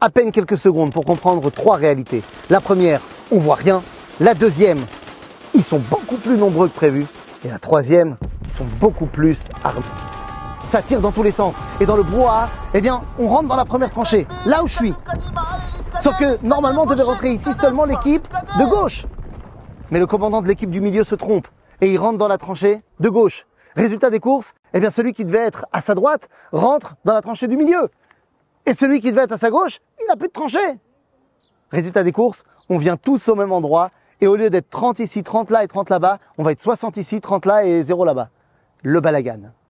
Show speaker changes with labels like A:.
A: à peine quelques secondes pour comprendre trois réalités. La première, on voit rien. La deuxième, ils sont beaucoup plus nombreux que prévu. Et la troisième, ils sont beaucoup plus armés. Ça tire dans tous les sens. Et dans le brouhaha, eh bien, on rentre dans la première tranchée, là où je suis. Sauf que normalement, devait rentrer ici seulement l'équipe de gauche. Mais le commandant de l'équipe du milieu se trompe et il rentre dans la tranchée de gauche. Résultat des courses, eh bien, celui qui devait être à sa droite rentre dans la tranchée du milieu. Et celui qui devait être à sa gauche, il n'a plus de tranchée. Résultat des courses, on vient tous au même endroit et au lieu d'être 30 ici, 30 là et 30 là-bas, on va être 60 ici, 30 là et 0 là-bas. Le balagan.